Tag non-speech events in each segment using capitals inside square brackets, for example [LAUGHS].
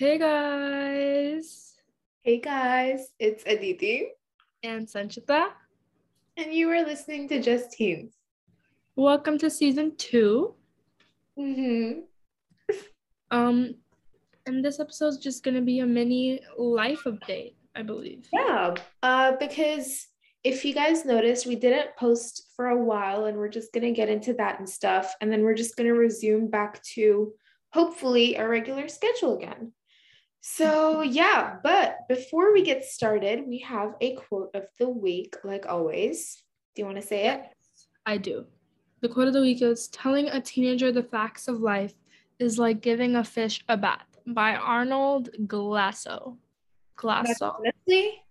Hey guys, Hey guys, it's Aditi, and Sanchita. and you are listening to Just Teens. Welcome to season two. Mm-hmm. Um, and this episode is just gonna be a mini life update, I believe. Yeah, uh, because if you guys noticed, we didn't post for a while, and we're just gonna get into that and stuff, and then we're just gonna resume back to hopefully a regular schedule again. So yeah, but before we get started, we have a quote of the week, like always. Do you want to say it? I do. The quote of the week is telling a teenager the facts of life is like giving a fish a bath by Arnold Glasso. Glasso. Honestly,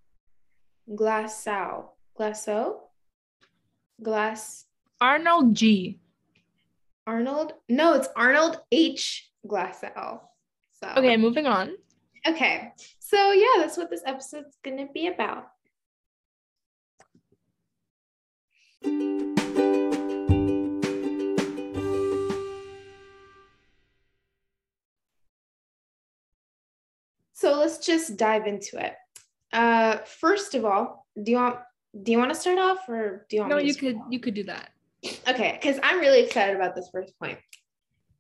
Glassow, Glasso, Glass. Arnold G. Arnold? No, it's Arnold H. Glasow. So Okay, moving on. Okay. So yeah, that's what this episode's gonna be about. So let's just dive into it. Uh first of all, do you want do you want to start off or do you want No, me to you start could off? you could do that. Okay, because I'm really excited about this first point.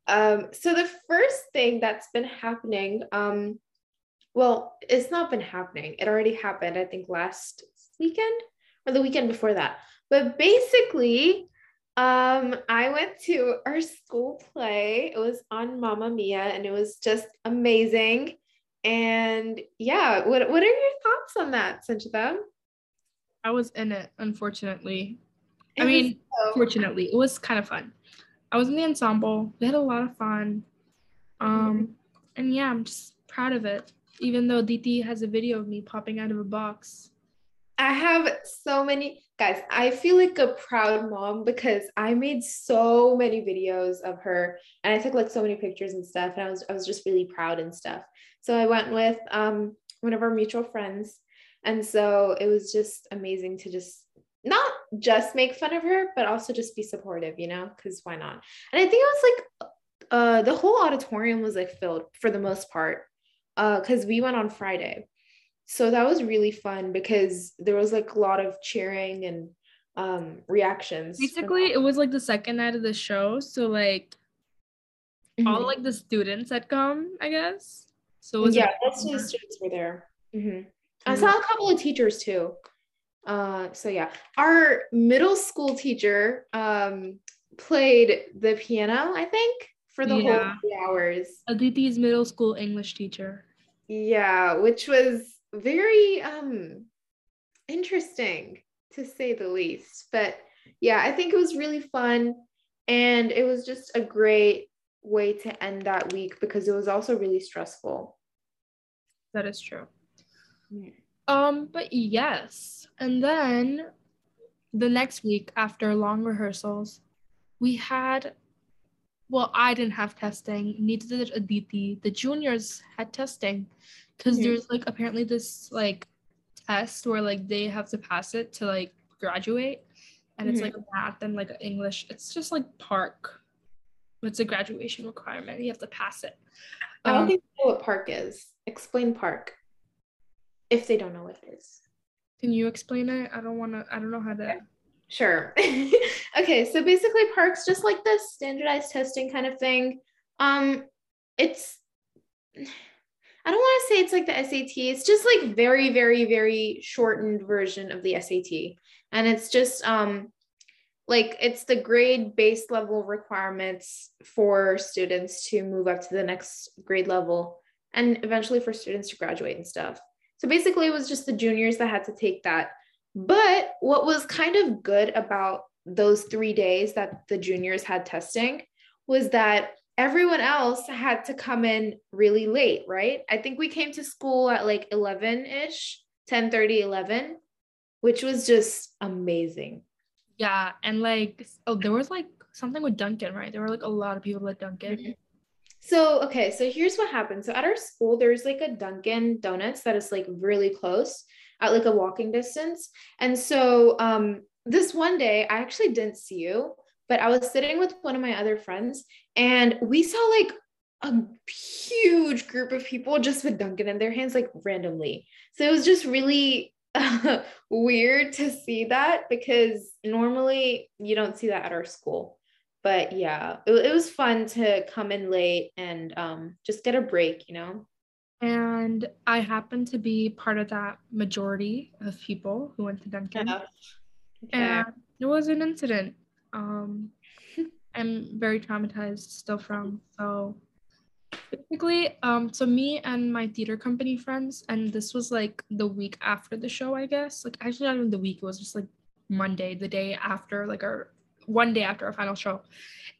Um, so the first thing that's been happening, um, well, it's not been happening. It already happened, I think, last weekend or the weekend before that. But basically, um, I went to our school play. It was on Mamma Mia, and it was just amazing. And yeah, what what are your thoughts on that, Sanchita? I was in it, unfortunately. I It was mean, so- fortunately, it was kind of fun. I was in the ensemble. We had a lot of fun. Um, and yeah, I'm just proud of it. Even though Diti has a video of me popping out of a box. I have so many guys. I feel like a proud mom because I made so many videos of her and I took like so many pictures and stuff and I was I was just really proud and stuff. So I went with um one of our mutual friends and so it was just amazing to just not just make fun of her but also just be supportive, you know, cuz why not? And I think it was like uh the whole auditorium was like filled for the most part uh cuz we went on Friday so that was really fun because there was like a lot of cheering and um reactions Basically, it was like the second night of the show. So like all Mhm. like the students had come, I guess. So yeah a- most of the students were there Mhm. i saw a couple of teachers too uh so yeah our middle school teacher um played the piano i think for the Yeah. whole three hours Aditi's middle school English teacher. Yeah which was very um interesting to say the least but yeah i think it was really fun and it was just a great way to end that week because it was also really stressful That is true. Yeah. Um, but yes. And then the next week after long rehearsals, we had well, I didn't have testing, neither did Aditi. The juniors had testing because Mhm. there's like apparently this like test where like they have to pass it to like graduate. And it's Mhm. like a math and like English. It's just like PARCC. It's a graduation requirement. You have to pass it. i don't Um, think they know what PARCC is explain PARCC if they don't know what it is Can you explain it? I don't want to. I don't know how to. Sure. [LAUGHS] okay, so basically PARCC's just like this standardized testing kind of thing. Um it's I don't want to say it's like the SAT. It's just like very very very shortened version of the SAT. And it's just um like it's the grade base level requirements for students to move up to the next grade level and eventually for students to graduate and stuff. So basically it was just the juniors that had to take that but what was kind of good about those three days that the juniors had testing was that everyone else had to come in really late, right? I think we came to school at like 11 ish, 10 30, 11, which was just amazing. Yeah, and like oh, there was like something with Dunkin', right? There were like a lot of people at Dunkin'. Mhm. So, okay, so here's what happened. So, at our school, there's like a Dunkin' Donuts that is like really close at like a walking distance. And so, um, this one day, I actually didn't see you, but I was sitting with one of my other friends and we saw like a huge group of people just with Dunkin' in their hands, like randomly. So it was just really uh, [LAUGHS] weird to see that because normally you don't see that at our school. But yeah, it, it was fun to come in late and um, just get a break, you know? And I happened to be part of that majority of people who went to Dunkin'. Yeah. Okay. And there was an incident. Um, I'm very traumatized still from. So basically, um, so me and my theater company friends, and this was like the week after the show, I guess. Like actually not even the week, it was just like Monday, the day after, like our one day after our final show.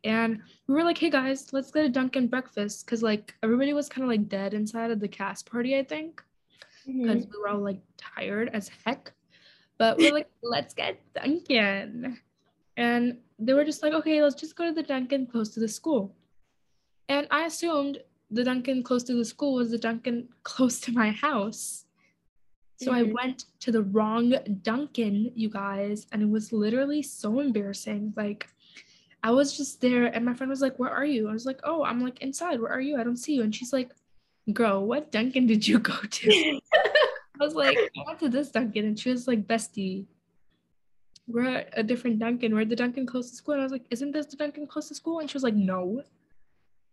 And we were like, hey guys, let's get a Dunkin' breakfast. Cause like everybody was kind of like dead inside of the cast party, I think. Because mm-hmm. we were all like tired as heck. But we're like, [LAUGHS] let's get Dunkin'. And they were just like, okay, let's just go to the Dunkin' close to the school. And I assumed the Dunkin' close to the school was the Dunkin' [LAUGHS] close to my house. So mm-hmm. I went to the wrong Dunkin', you guys, and it was literally so embarrassing. Like, I was just there, and my friend was like, Where are you? I was like, Oh, I'm like inside. Where are you? I don't see you. And she's like, Girl, what Dunkin' did you go to? [LAUGHS] I was like, I went to this Dunkin'. And she was like, Bestie, we're at a different Dunkin'. We're at the Dunkin' close to school. And I was like, Isn't this the Dunkin' close to school? And she was like, No.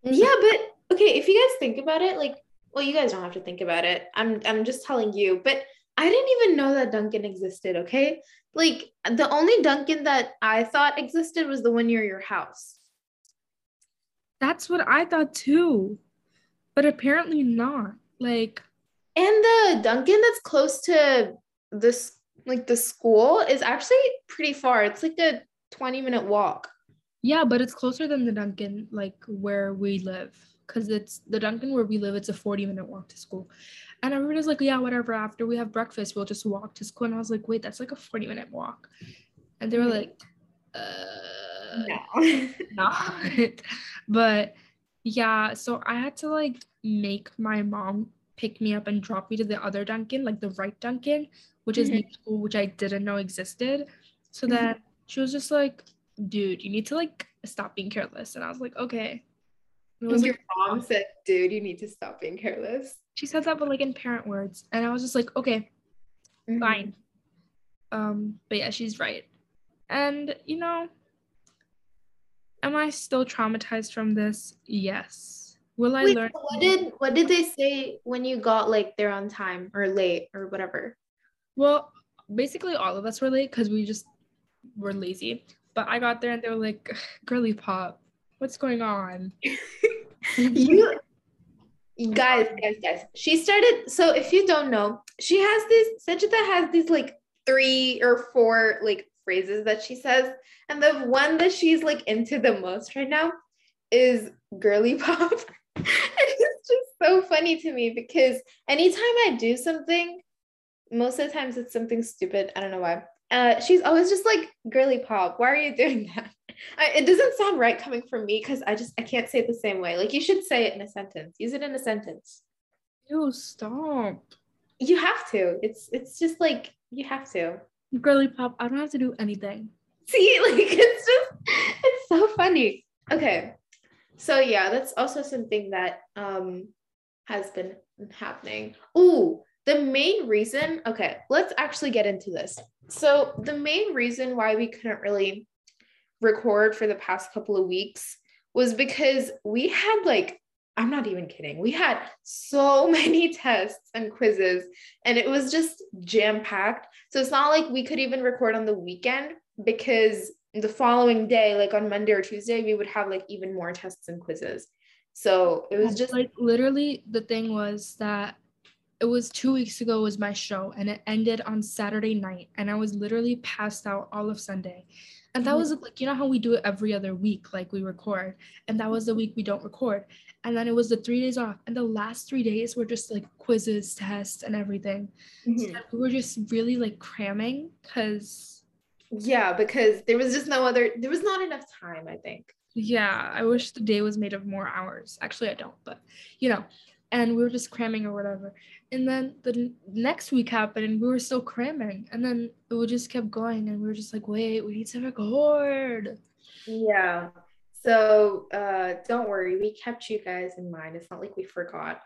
Yeah, but okay, if you guys think about it, like, well, you guys don't have to think about it. I'm I'm just telling you, but I didn't even know that Dunkin' existed, okay? Like the only Dunkin' that I thought existed was the one near your house. That's what I thought too. But apparently not. Like and the Dunkin' that's close to this like the school is actually pretty far. It's like a 20 minute walk. Yeah, but it's closer than the Dunkin' like where we live because it's the Dunkin' where we live. It's a 40 minute walk to school. And everybody's like, yeah, whatever. After we have breakfast, we'll just walk to school. And I was like, wait, that's like a 40 minute walk. And they were like, uh, no, [LAUGHS] not. but yeah, so I had to like make my mom pick me up and drop me to the other Dunkin', like the right Dunkin', which is mm-hmm. school, which I didn't know existed. So mm-hmm. then she was just like, dude, you need to like stop being careless. And I was like, okay. And was, your like, mom said, dude, you need to stop being careless. She said that but like in parent words. And i was just like okay mm-hmm. fine. Um but yeah she's right. And you know am i still traumatized from this? Yes. Will i Wait, learn what did what did they say when you got like there on time or late or whatever? Well basically all of us were late because we just were lazy. But i got there and they were like girly pop what's going on [LAUGHS] you guys, guys, guys. She started. So if you don't know, she has this. Sanchita has these like three or four like phrases that she says, and the one that she's like into the most right now is girly [LAUGHS] pop. it's just so funny to me because anytime I do something, most of the times it's something stupid. I don't know why. Uh, she's always just like girly pop. Why are you doing that? I, it doesn't sound right coming from me because I just I can't say it the same way. Like you should say it in a sentence. Use it in a sentence. Ew, stop. You have to. It's it's just like you have to. Girly pop, I don't have to do anything. See, [LAUGHS] like it's just it's so funny. Okay. So yeah, that's also something that um has been happening. Ooh, the main reason, okay, let's actually get into this. So the main reason why we couldn't really record for the past couple of weeks was because we had like I'm not even kidding. We had so [LAUGHS] many tests and quizzes, and it was just jam packed. So it's not like we could even record on the weekend because the following day, like on Monday or Tuesday, we would have like even more tests and quizzes. So it was just like literally the thing was that it was two weeks ago was my show and it ended on Saturday night and I was literally passed out all of Sunday. And that was like, you know how we do it every other week, like we record. And that was the week we don't record. And then it was the three days off. And the last three days were just like quizzes, tests, and everything. Mm-hmm. So we were just really like cramming because. Yeah, because there was just no other, there was not enough time, I think. Yeah, I wish the day was made of more hours. Actually, I don't, but you know, and we were just cramming or whatever. And then the next week happened and we were still cramming. And then it would just kept going and we were just like, wait, we need to record. Yeah. So uh, don't worry, we kept you guys in mind. It's not like we forgot.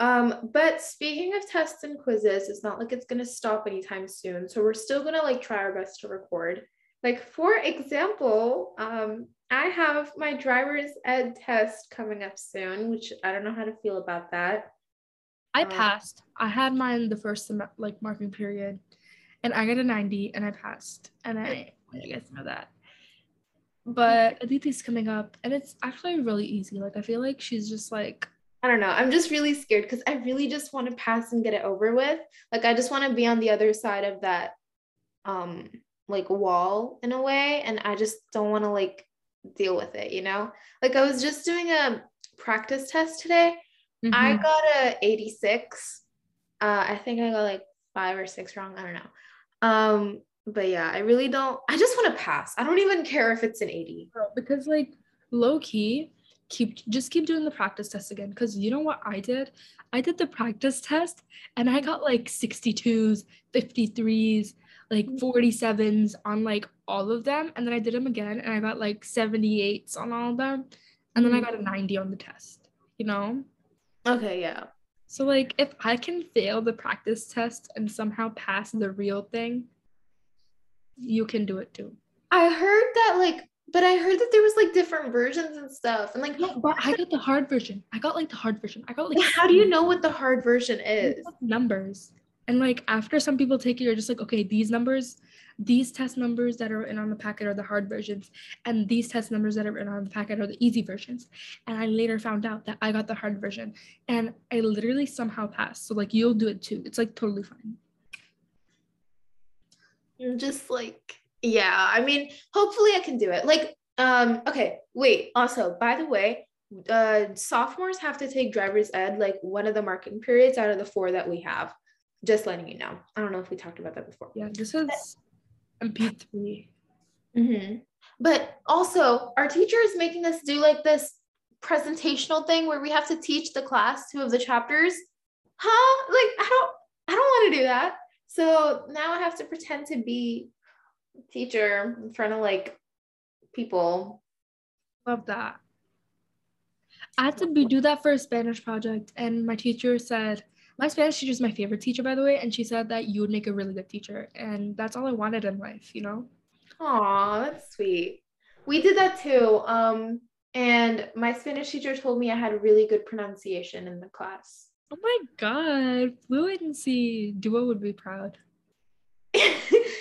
Um, but speaking of tests and quizzes, it's not like it's gonna stop anytime soon. So we're still gonna like try our best to record. Like for example, um, I have my driver's ed test coming up soon, which I don't know how to feel about that. I Um, passed. I had mine the first sem- like marking period, and I got a ninety, and I passed. And I want you guys to know that. But Aditi's coming up, and it's actually really easy. Like I feel like she's just like I don't know. I'm just really scared because I really just want to pass and get it over with. Like I just want to be on the other side of that um like wall in a way and I just don't want to like deal with it, you know? Like I was just doing a practice test today. I mhm. got a 86. Uh I think I got like 5 or 6 wrong, I don't know. Um but yeah, I really don't I just want to pass. I don't even care if it's an 80. Because like low key keep just keep doing the practice test again because you know what i did i did the practice test and i got like 62s 53s like mm. 47s on like all of them and then i did them again and i got like 78s on all of them and then i mm. got a 90 on the test you know? Okay, yeah. so like if i can fail the practice test and somehow pass the real thing you can do it too. I heard that like but I heard that there was like different versions and stuff. And like yeah, but i got the hard version. I got like the hard version. I got like how do you know what the hard version is? numbers and like after some people take it you're just like okay these numbers these test numbers that are in on the packet are the hard versions and these test numbers that are in on the packet are the easy versions and i later found out that i got the hard version and i literally somehow passed so like you'll do it too it's like totally fine I'm just like, yeah, I mean, hopefully I can do it. Like, um, okay, wait. Also, by the way, uh sophomores have to take driver's ed like one of the marking periods out of the four that we have. Just letting you know. I don't know if we talked about that before. yeah this is mp3 Mhm. But also, our teacher is making us do like this presentational thing where we have to teach the class two of the chapters. Huh? Like, I don't, I don't want to do that. So now I have to pretend to be a teacher in front of like people. love that i had to be, do that for a spanish project and my teacher said my spanish teacher is my favorite teacher by the way and she said that you would make a really good teacher and that's all i wanted in life you know Aw, that's sweet. We did that too. Um, and my Spanish teacher told me I had really good pronunciation in the class. Oh my god, fluency. Duo would be proud. [LAUGHS]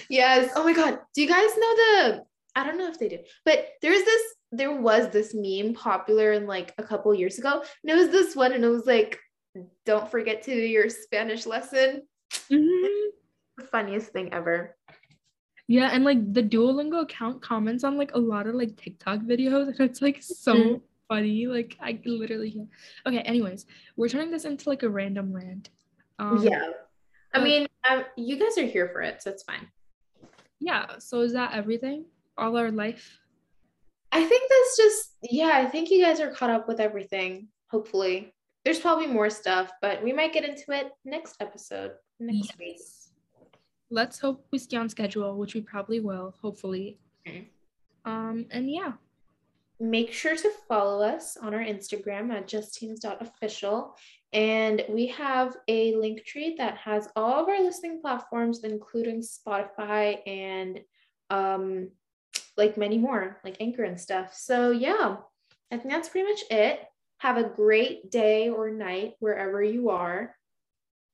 yes. Oh my God. Do you guys know the? I don't know if they do, but there's this. There was this meme popular in like a couple years ago, and it was this one, and it was like, "Don't forget to do your Spanish lesson." Mhm. The funniest thing ever. Yeah, and like the Duolingo account comments on like a lot of like TikTok videos, and it's like so Mhm. funny. Like I literally can't. Okay, anyways, we're turning this into like a random rant. Um, yeah. I but- mean, um, you guys are here for it, so it's fine. Yeah. So is that everything? All our life? I think that's just, yeah, I think you guys are caught up with everything, hopefully. There's probably more stuff, but we might get into it next episode, next week. Let's hope we stay on schedule, which we probably will, hopefully. Um, and yeah. Make sure to follow us on our Instagram at justteens.official. And we have a link tree that has all of our listening platforms, including Spotify and um, like many more, like Anchor and stuff. So, yeah, I think that's pretty much it. Have a great day or night wherever you are.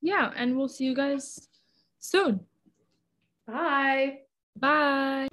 Yeah, and we'll see you guys soon. Bye. Bye.